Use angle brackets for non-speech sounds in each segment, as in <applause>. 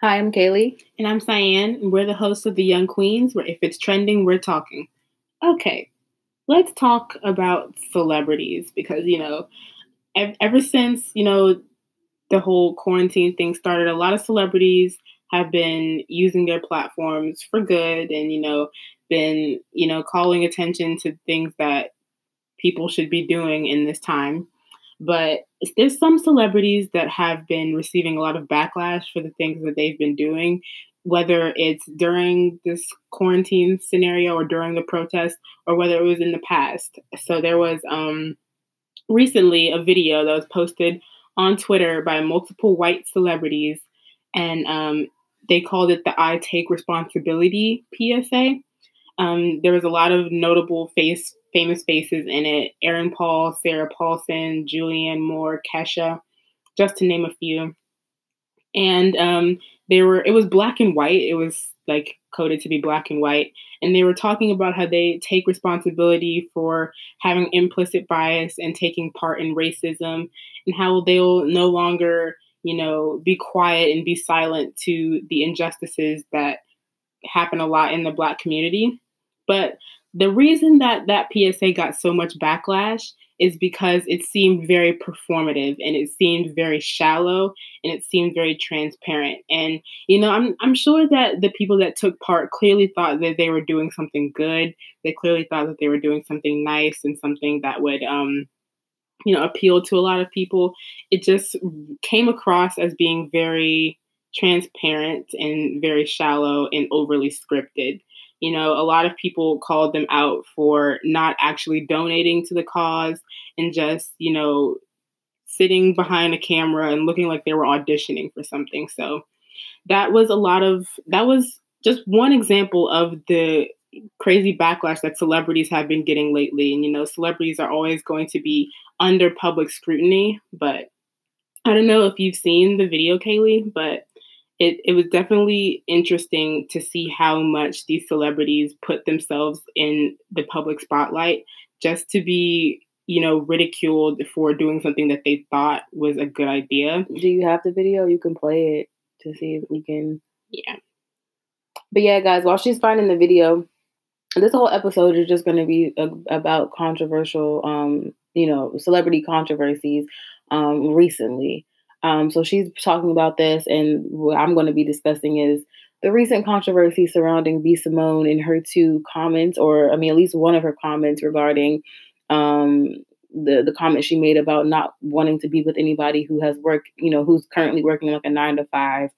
Hi, I'm Kali. And I'm Cyan, and we're the hosts of The Young Queens, where if it's trending, we're talking. Okay, let's talk about celebrities because, you know, ev- ever since, you know, the whole quarantine thing started, a lot of celebrities have been using their platforms for good and, you know, been, you know, calling attention to things that people should be doing in this time. But there's some celebrities that have been receiving a lot of backlash for the things that they've been doing, whether it's during this quarantine scenario or during the protest, or whether it was in the past. So there was um, recently a video that was posted on Twitter by multiple white celebrities, and um, they called it the I Take Responsibility PSA. Um, there was a lot of notable face famous faces in it Aaron Paul, Sarah Paulson, Julianne Moore, Kesha, just to name a few. And um, they were, it was black and white. It was like coded to be black and white. And they were talking about how they take responsibility for having implicit bias and taking part in racism, and how they'll no longer, you know, be quiet and be silent to the injustices that happen a lot in the black community. But the reason that that PSA got so much backlash is because it seemed very performative and it seemed very shallow and it seemed very transparent. And you know, I'm I'm sure that the people that took part clearly thought that they were doing something good. They clearly thought that they were doing something nice and something that would um you know appeal to a lot of people. It just came across as being very transparent and very shallow and overly scripted. You know, a lot of people called them out for not actually donating to the cause and just, you know, sitting behind a camera and looking like they were auditioning for something. So that was a lot of, that was just one example of the crazy backlash that celebrities have been getting lately. And, you know, celebrities are always going to be under public scrutiny, but I don't know if you've seen the video, Kali, but it, it was definitely interesting to see how much these celebrities put themselves in the public spotlight just to be you know ridiculed for doing something that they thought was a good idea. Do you have the video? You can play it to see if we can. Yeah. But yeah guys while she's finding the video this whole episode is just going to be a, about controversial um you know celebrity controversies um recently um, so she's talking about this, and what I'm going to be discussing is the recent controversy surrounding B. Simone and her two comments, or I mean, at least one of her comments regarding um, the the comment she made about not wanting to be with anybody who has worked, you know, who's currently working like a nine to five.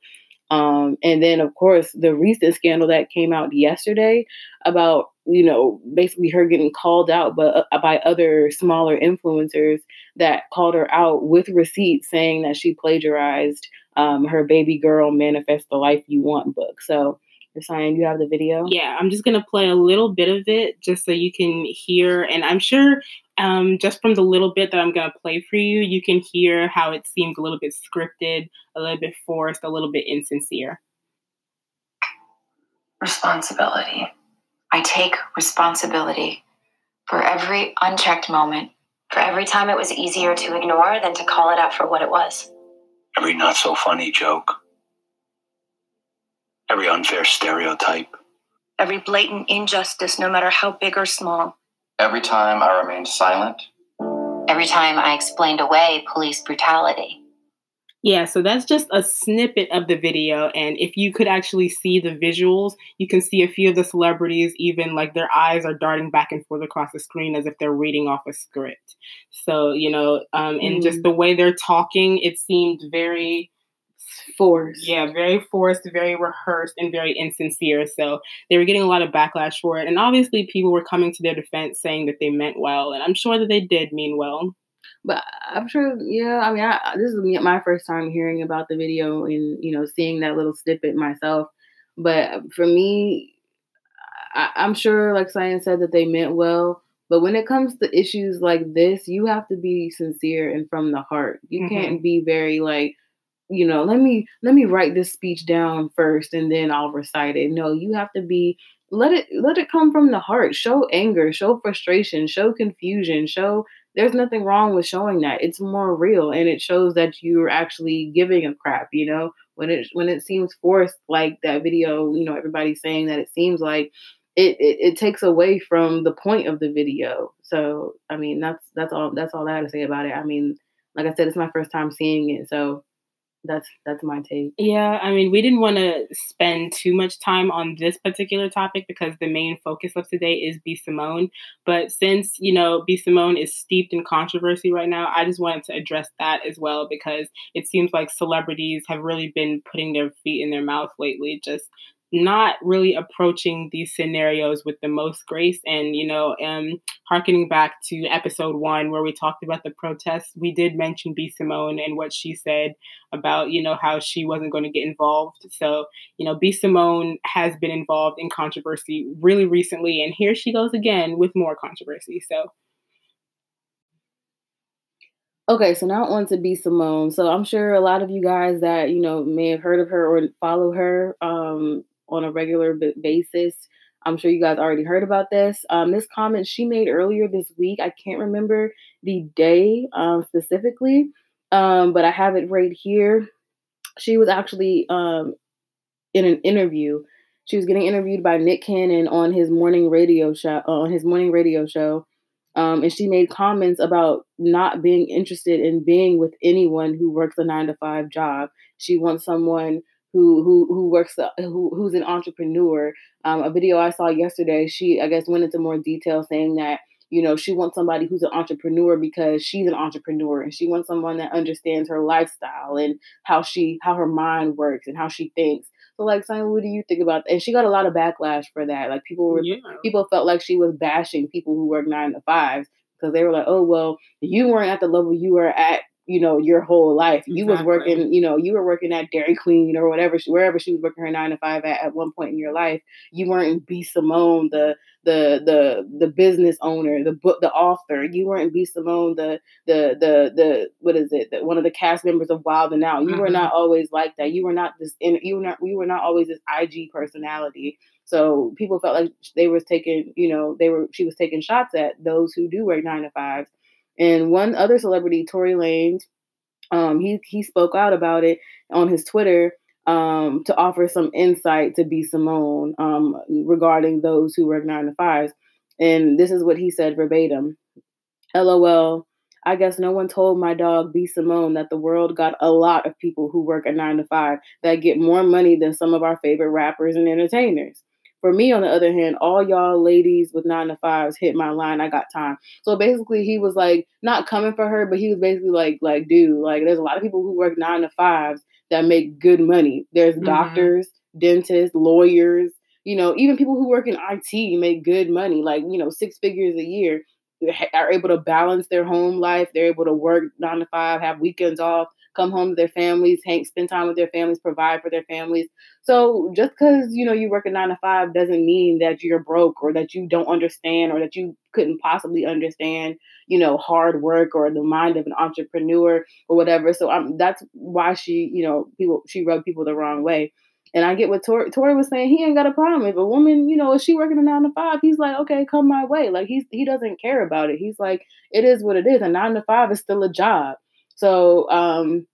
Um, and then, of course, the recent scandal that came out yesterday about, you know, basically her getting called out but, uh, by other smaller influencers that called her out with receipts saying that she plagiarized um, her baby girl Manifest the Life You Want book. So, Cyan, you have the video? Yeah, I'm just going to play a little bit of it just so you can hear. And I'm sure um, just from the little bit that I'm going to play for you, you can hear how it seems a little bit scripted, a little bit forced, a little bit insincere. Responsibility. I take responsibility for every unchecked moment, for every time it was easier to ignore than to call it out for what it was. Every not so funny joke, every unfair stereotype, every blatant injustice, no matter how big or small. Every time I remained silent. Every time I explained away police brutality. Yeah, so that's just a snippet of the video. And if you could actually see the visuals, you can see a few of the celebrities, even like their eyes are darting back and forth across the screen as if they're reading off a script. So, you know, um, and mm. just the way they're talking, it seemed very forced. Yeah, very forced, very rehearsed, and very insincere. So they were getting a lot of backlash for it. And obviously, people were coming to their defense saying that they meant well. And I'm sure that they did mean well. But I'm sure, yeah. I mean, I, this is my first time hearing about the video and you know seeing that little snippet myself. But for me, I, I'm sure, like Cyan said, that they meant well. But when it comes to issues like this, you have to be sincere and from the heart. You mm-hmm. can't be very like, you know, let me let me write this speech down first and then I'll recite it. No, you have to be let it let it come from the heart. Show anger, show frustration, show confusion, show there's nothing wrong with showing that. It's more real and it shows that you're actually giving a crap, you know, when it when it seems forced, like that video, you know, everybody's saying that it seems like it, it, it takes away from the point of the video. So I mean that's that's all that's all I have to say about it. I mean, like I said, it's my first time seeing it, so that's that's my take. Yeah, I mean, we didn't want to spend too much time on this particular topic because the main focus of today is B Simone. But since you know B Simone is steeped in controversy right now, I just wanted to address that as well because it seems like celebrities have really been putting their feet in their mouth lately, just not really approaching these scenarios with the most grace. And, you know, um, harkening back to episode one where we talked about the protests, we did mention B. Simone and what she said about, you know, how she wasn't going to get involved. So, you know, B. Simone has been involved in controversy really recently. And here she goes again with more controversy. So, Okay, so now on to B Simone. So I'm sure a lot of you guys that you know may have heard of her or follow her um, on a regular basis. I'm sure you guys already heard about this. Um, this comment she made earlier this week, I can't remember the day um, specifically, um, but I have it right here. She was actually um, in an interview. She was getting interviewed by Nick Cannon on his morning radio show. Uh, on his morning radio show, um, and she made comments about not being interested in being with anyone who works a nine to five job. She wants someone who who who works uh, who who's an entrepreneur. Um, a video I saw yesterday, she I guess went into more detail saying that you know she wants somebody who's an entrepreneur because she's an entrepreneur and she wants someone that understands her lifestyle and how she how her mind works and how she thinks. So like, Cyan, what do you think about that? And she got a lot of backlash for that. Like people were yeah. people felt like she was bashing people who work nine to fives because they were like, oh well, you weren't at the level you were at you know, your whole life. You was working, you know, you were working at Dairy Queen or whatever, wherever she was working her nine to five at at one point in your life. You weren't B Simone, the the the the business owner, the book, the author. You weren't B Simone, the the the the what is it? The, one of the cast members of Wild 'N Out. You mm-hmm. were not always like that. You were not this. You were not. You were not always this IG personality. So people felt like they was taking, you know, they were she was taking shots at those who do work nine to fives and one other celebrity, Tory Lanez, um, he he spoke out about it on his Twitter um, to offer some insight to B Simone um, regarding those who work nine to fives. And this is what he said verbatim: "LOL." I guess no one told my dog B Simone that the world got a lot of people who work a nine to five that get more money than some of our favorite rappers and entertainers. For me, on the other hand, all y'all ladies with nine to fives hit my line. I got time. So basically, he was like not coming for her, but he was basically like, like, dude, like, there's a lot of people who work nine to fives that make good money. There's mm-hmm. doctors, dentists, lawyers, you know, even people who work in IT make good money, like you know, six figures a year. Are able to balance their home life. They're able to work nine to five, have weekends off come home to their families, hang, spend time with their families, provide for their families. So just because you know you work a nine to five doesn't mean that you're broke or that you don't understand or that you couldn't possibly understand, you know, hard work or the mind of an entrepreneur or whatever. So that's why she, you know, people she rubbed people the wrong way. And I get what Tori, Tory was saying. He ain't got a problem if a woman, you know, is she working a nine to five? He's like, okay, come my way. Like he's he doesn't care about it. He's like, it is what it is. A nine to five is still a job. So, um,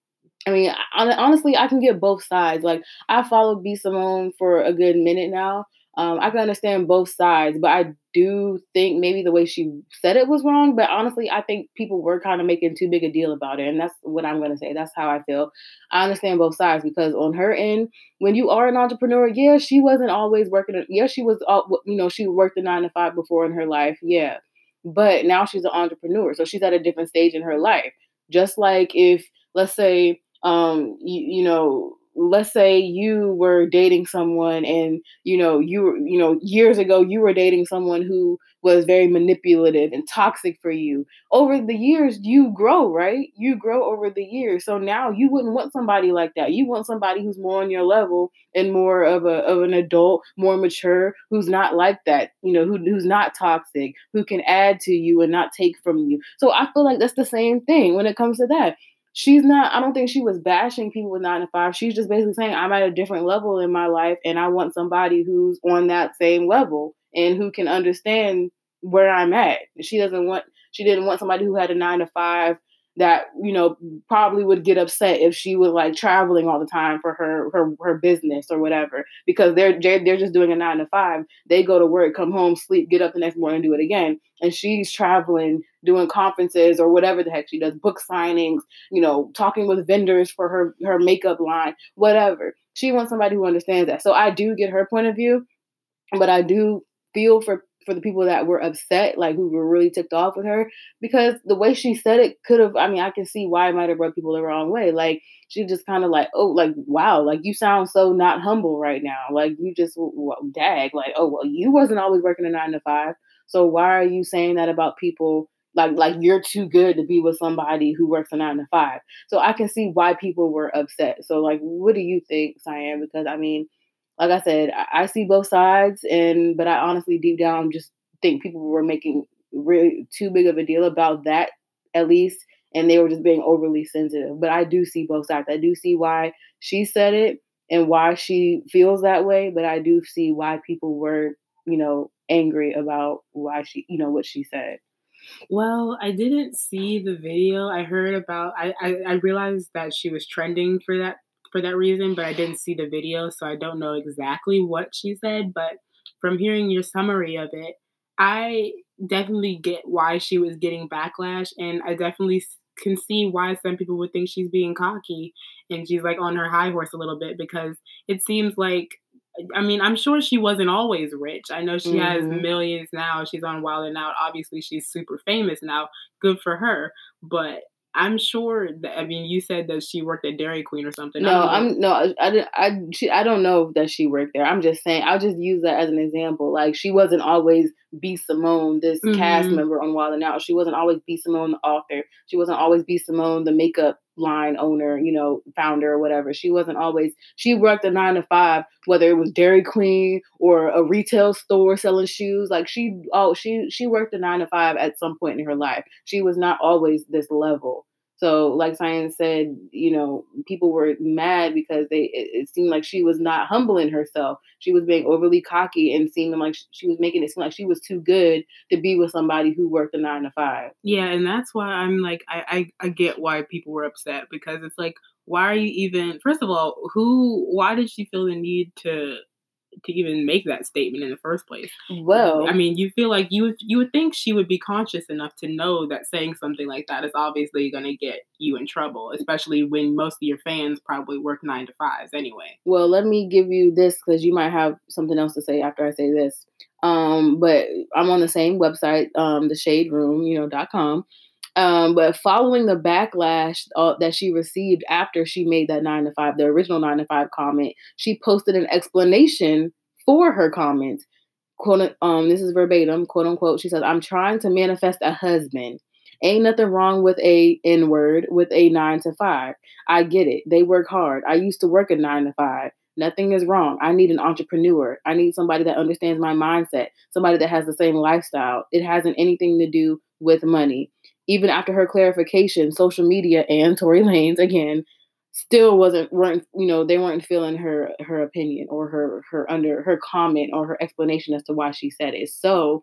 I mean, honestly, I can get both sides. Like, I followed B Simone for a good minute now. Um, I can understand both sides, but I do think maybe the way she said it was wrong. But honestly, I think people were kind of making too big a deal about it, and that's what I'm going to say. That's how I feel. I understand both sides because on her end, when you are an entrepreneur, yeah, she wasn't always working. Yeah, she was, all, you know, she worked a nine to five before in her life. Yeah, but now she's an entrepreneur, so she's at a different stage in her life. Just like if, let's say, um, you, you know, let's say you were dating someone and you know you you know years ago you were dating someone who was very manipulative and toxic for you. Over the years you grow right? You grow over the years. So now you wouldn't want somebody like that. You want somebody who's more on your level and more of a of an adult more mature who's not like that you know who, who's not toxic who can add to you and not take from you. So i feel like that's the same thing when it comes to that she's not i don't think she was bashing people with nine to five. She's just basically saying i'm at a different level in my life and i want somebody who's on that same level and who can understand where i'm at. She doesn't want she didn't want somebody who had a nine to five that you know probably would get upset if she was like traveling all the time for her her her business or whatever because they're they're just doing a 9 to 5 they go to work come home sleep get up the next morning do it again and she's traveling doing conferences or whatever the heck she does book signings you know talking with vendors for her her makeup line whatever. She wants somebody who understands that. So i do get her point of view but i do feel for for the people that were upset, like who were really ticked off with her, because the way she said it could have. I mean, I can see why it might have rubbed people the wrong way. Like she just kind of like, oh, like wow, like you sound so not humble right now. Like you just well, dag, like oh well, you wasn't always working a nine to five, so why are you saying that about people? Like like you're too good to be with somebody who works a nine to five. So I can see why people were upset. So like, what do you think, Cyan? Because I mean like I said, I, I see both sides, and but I honestly deep down just think people were making really too big of a deal about that at least, and they were just being overly sensitive. But I do see both sides. I do see why she said it and why she feels that way, but I do see why people were, you know, angry about why she, you know, what she said. Well, I didn't see the video. I heard about. I, I I realized that she was trending for that for that reason, but I didn't see the video, so I don't know exactly what she said. But from hearing your summary of it, I definitely get why she was getting backlash, and I definitely can see why some people would think she's being cocky and she's like on her high horse a little bit because it seems like I mean, I'm sure she wasn't always rich. I know she mm-hmm. has millions now. She's on Wild 'N Out. Obviously, she's super famous now. Good for her. But I'm sure that I mean you said that she worked at Dairy Queen or something. No, I'm no, I, I, I, she, I don't know that she worked there. I'm just saying I'll just use that as an example. Like she wasn't always B Simone, this mm-hmm. cast member on Wild 'N Out. She wasn't always B Simone, the author. She wasn't always B Simone, the makeup line owner, you know, founder or whatever. She wasn't always. She worked a nine to five, whether it was Dairy Queen or a retail store selling shoes. Like she, oh, she she worked a nine to five at some point in her life. She was not always this level. So, like Cyan said, you know, people were mad because they it, it, seemed like she was not humbling herself. She was being overly cocky and seeming like she was making it seem like she was too good to be with somebody who worked a nine to five. Yeah, and that's why I'm like, I I, I get why people were upset because it's like, why are you even? First of all, who? Why did she feel the need to to even make that statement in the first place. Well, I mean, you feel like you would you would think she would be conscious enough to know that saying something like that is obviously going to get you in trouble, especially when most of your fans probably work nine to fives anyway. Well, let me give you this because you might have something else to say after I say this. Um, but I'm on the same website, um, the Shade Room, you know, dot com. Um, but following the backlash uh, that she received after she made that nine to five, the original nine to five comment, she posted an explanation for her comment. Quote, um, this is verbatim, quote unquote. She says, "I'm trying to manifest a husband. Ain't nothing wrong with a N word with a nine to five. I get it. They work hard. I used to work a nine to five. Nothing is wrong. I need an entrepreneur. I need somebody that understands my mindset, somebody that has the same lifestyle. It hasn't anything to do with money even after her clarification, social media and Tory Lanez again still wasn't weren't you know they weren't feeling her her opinion or her her under her comment or her explanation as to why she said it. So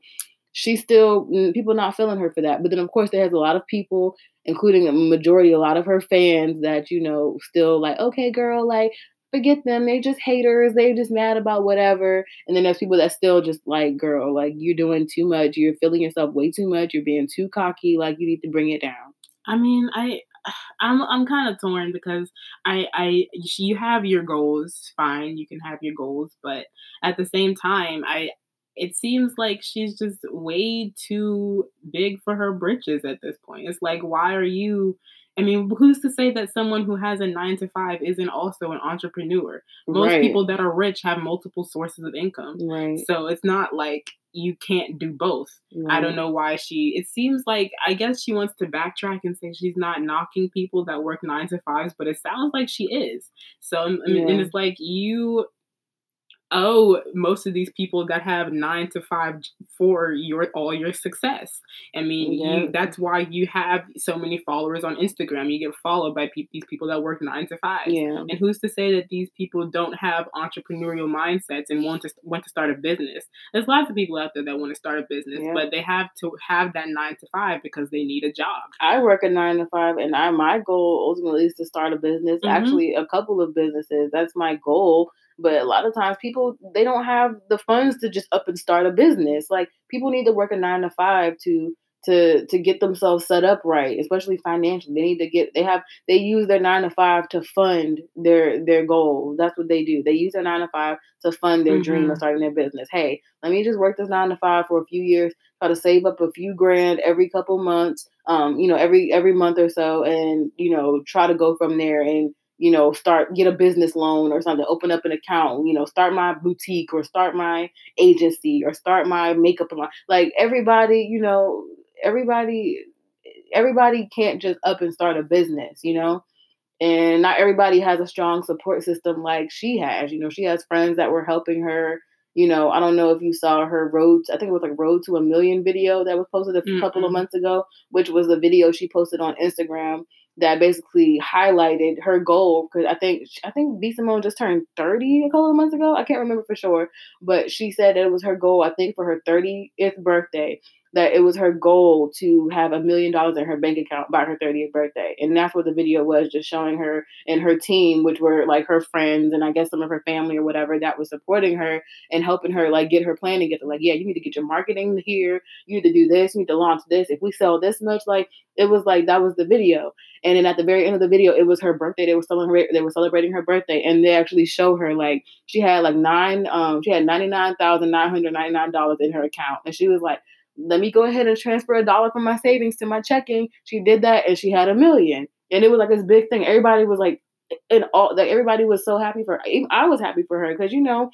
she's still mm, people not feeling her for that. But then of course there's a lot of people, including a majority, a lot of her fans that you know still like, okay, girl, like forget them. They're just haters. They're just mad about whatever. And then there's people that still just like, girl, like you're doing too much. You're feeling yourself way too much. You're being too cocky. Like you need to bring it down. I mean, I I'm I'm kind of torn because I I you have your goals, fine, you can have your goals, but at the same time, I it seems like she's just way too big for her britches at this point. It's like why are you I mean, who's to say that someone who has a nine to five isn't also an entrepreneur? Most right. people that are rich have multiple sources of income. Right. So it's not like you can't do both. Right. I don't know why she, it seems like, I guess she wants to backtrack and say she's not knocking people that work nine to fives, but it sounds like she is. So, I mean, yeah. and it's like you, owe most of these people that have nine to five for your all your success. I mean, yeah. you, that's why you have so many followers on Instagram. You get followed by pe- these people that work nine to five. Yeah. And who's to say that these people don't have entrepreneurial mindsets and want to want to start a business? There's lots of people out there that want to start a business, yeah. but they have to have that nine to five because they need a job. I work a nine to five, and I my goal ultimately is to start a business. Mm-hmm. Actually, a couple of businesses. That's my goal but a lot of times people they don't have the funds to just up and start a business. Like people need to work a nine to five to to to get themselves set up right, especially financially. They need to get they have they use their nine to five to fund their their goals. That's what they do. They use their nine to five to fund their mm-hmm. dream of mm-hmm. starting their business. Hey, let me just work this nine to five for a few years, try to save up a few grand every couple months, um, you know, every every month or so, and you know, try to go from there and you know, start get a business loan or something, open up an account, you know, start my boutique or start my agency or start my makeup line. Like everybody, you know, everybody everybody can't just up and start a business, you know? And not everybody has a strong support system like she has. You know, she has friends that were helping her. You know, I don't know if you saw her road, I think it was like Road to a Million video that was posted a mm-hmm. couple of months ago, which was a video she posted on Instagram that basically highlighted her goal because I think I think B Simone just turned 30 a couple of months ago. I can't remember for sure, but she said that it was her goal, I think, for her 30th birthday that it was her goal to have a million dollars in her bank account by her 30th birthday. And that's what the video was, just showing her and her team, which were like her friends and I guess some of her family or whatever that was supporting her and helping her like get her plan together. Like, yeah, you need to get your marketing here, you need to do this, you need to launch this. If we sell this much, like it was like that was the video. And then at the very end of the video, it was her birthday. They were celebrating they were celebrating her birthday and they actually show her like she had like nine um she had ninety nine thousand nine hundred ninety nine dollars in her account. And she was like let me go ahead and transfer a dollar from my savings to my checking. She did that and she had a million. And it was like this big thing. Everybody was like, and all that everybody was so happy for her. I was happy for her because you know,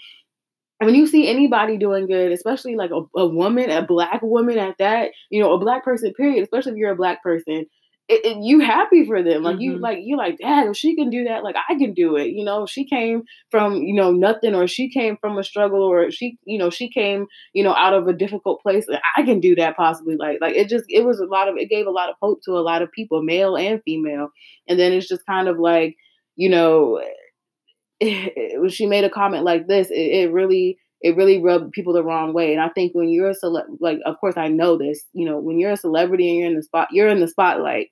when you see anybody doing good, especially like a, a woman, a black woman at that, you know, a black person, period, especially if you're a black person, it, it, you happy for them. Like mm-hmm. you like you like, dad, if she can do that, like I can do it. You know, she came from, you know, nothing or she came from a struggle or she, you know, she came, you know, out of a difficult place. I can do that possibly. Like, like it just it was a lot of it gave a lot of hope to a lot of people, male and female. And then it's just kind of like, you know, <laughs> when she made a comment like this, it, it really it really rubbed people the wrong way. And I think when you're a celeb, like, of course I know this, you know, when you're a celebrity and you're in the spot, you're in the spotlight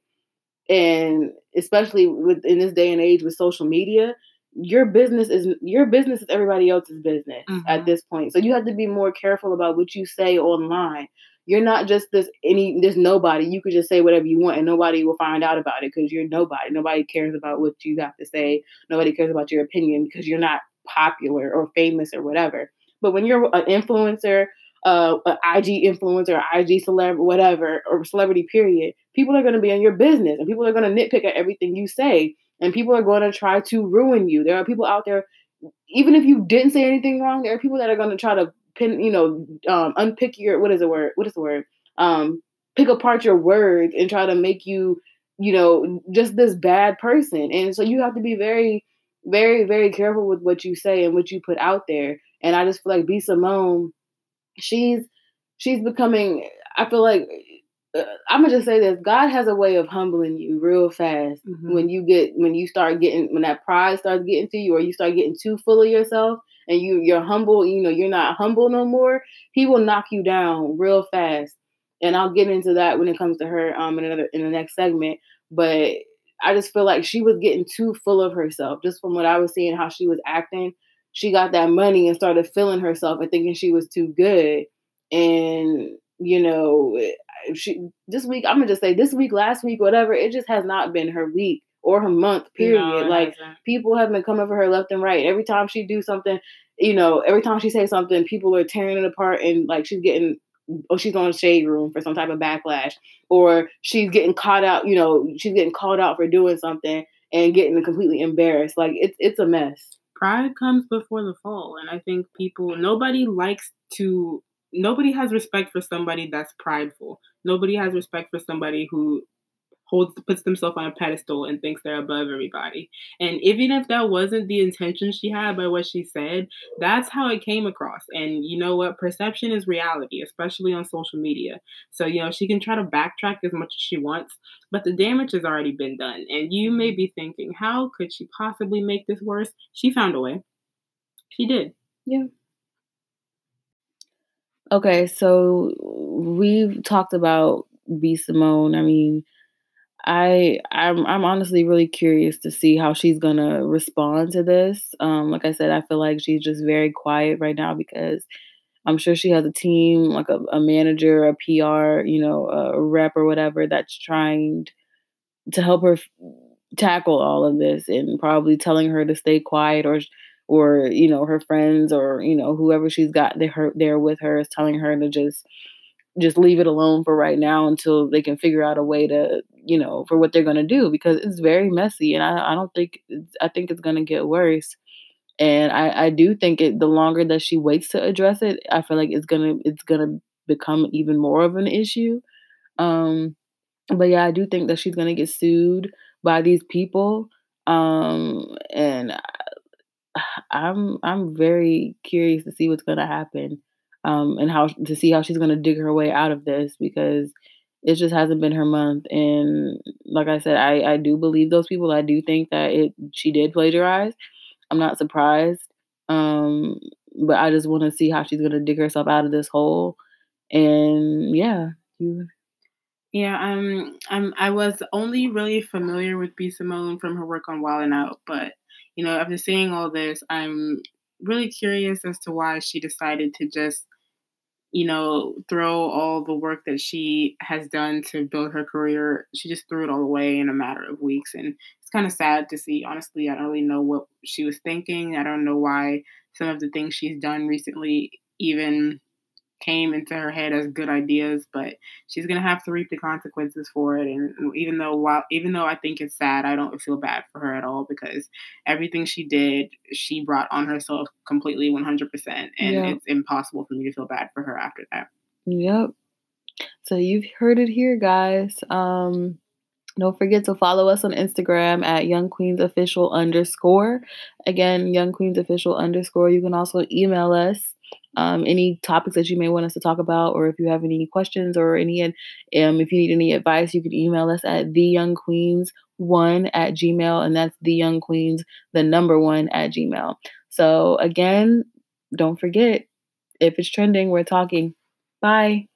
and especially with in this day and age with social media your business is your business is everybody else's business mm-hmm. at this point. So you have to be more careful about what you say online. You're not just this any there's nobody. You could just say whatever you want and nobody will find out about it because you're nobody. Nobody cares about what you have to say. Nobody cares about your opinion because you're not popular or famous or whatever. But when you're an influencer uh, an IG influencer, IG celeb, whatever, or celebrity period, people are going to be in your business and people are going to nitpick at everything you say and people are going to try to ruin you. There are people out there, even if you didn't say anything wrong, there are people that are going to try to pin, you know, um, unpick your, what is the word? What is the word? Um, pick apart your words and try to make you, you know, just this bad person. And so you have to be very, very, very careful with what you say and what you put out there. And I just feel like B Simone she's she's becoming i feel like uh, i'm gonna just say this god has a way of humbling you real fast mm-hmm. when you get when you start getting when that pride starts getting to you or you start getting too full of yourself and you you're humble you know you're not humble no more he will knock you down real fast and i'll get into that when it comes to her um in another in the next segment but i just feel like she was getting too full of herself just from what i was seeing how she was acting she got that money and started feeling herself and thinking she was too good. And, you know, she this week, I'm gonna just say this week, last week, whatever, it just has not been her week or her month, period. No, like hasn't. people have been coming for her left and right. Every time she do something, you know, every time she says something, people are tearing it apart and like she's getting or she's on a shade room for some type of backlash, or she's getting caught out, you know, she's getting called out for doing something and getting completely embarrassed. Like it's it's a mess pride comes before the fall and i think people nobody likes to nobody has respect for somebody that's prideful. Nobody has respect for somebody who holds puts themselves on a pedestal and thinks they're above everybody. And even if that wasn't the intention she had by what she said, that's how it came across. And you know what? Perception is reality, especially on social media. So, you know, she can try to backtrack as much as she wants, but the damage has already been done. And you may be thinking, how could she possibly make this worse? She found a way. She did. Yeah. Okay, so we've talked about B Simone. I mean, I I'm I'm honestly really curious to see how she's gonna respond to this. Um, like I said, I feel like she's just very quiet right now because I'm sure she has a team, like a, a manager, a PR, you know, a rep or whatever that's trying to help her f- tackle all of this and probably telling her to stay quiet or or you know her friends or you know whoever she's got there, there with her is telling her to just just leave it alone for right now until they can figure out a way to you know for what they're going to do because it's very messy and i, I don't think i think it's going to get worse. And I, I do think it the longer that she waits to address it i feel like it's gonna it's gonna become even more of an issue. Um but yeah i do think that she's gonna get sued by these people. Um and I'm I'm very curious to see what's going to happen, um, and how to see how she's going to dig her way out of this because it just hasn't been her month. And like I said, I I do believe those people. I do think that it she did plagiarize. I'm not surprised, um, but I just want to see how she's going to dig herself out of this hole. And yeah, you. Yeah, um, I'm. I was only really familiar with B Simone from her work on Wild 'N Out, but you know, after seeing all this, I'm really curious as to why she decided to just, you know, throw all the work that she has done to build her career. She just threw it all away in a matter of weeks. And it's kind of sad to see. Honestly, I don't really know what she was thinking. I don't know why some of the things she's done recently even came into her head as good ideas, but she's gonna have to reap the consequences for it. And even though while even though I think it's sad, I don't feel bad for her at all because everything she did, she brought on herself completely 100%, and yep. it's impossible for me to feel bad for her after that. Yep. So you've heard it here, guys. Um, don't forget to follow us on Instagram at Young Queens Official underscore. Again, Young Queens Official underscore. You can also email us um, any topics that you may want us to talk about, or if you have any questions or any, um, if you need any advice, you can email us at the Young Queens one at gmail, and that's the Young Queens, the number one at gmail. So again, don't forget if it's trending, we're talking. Bye.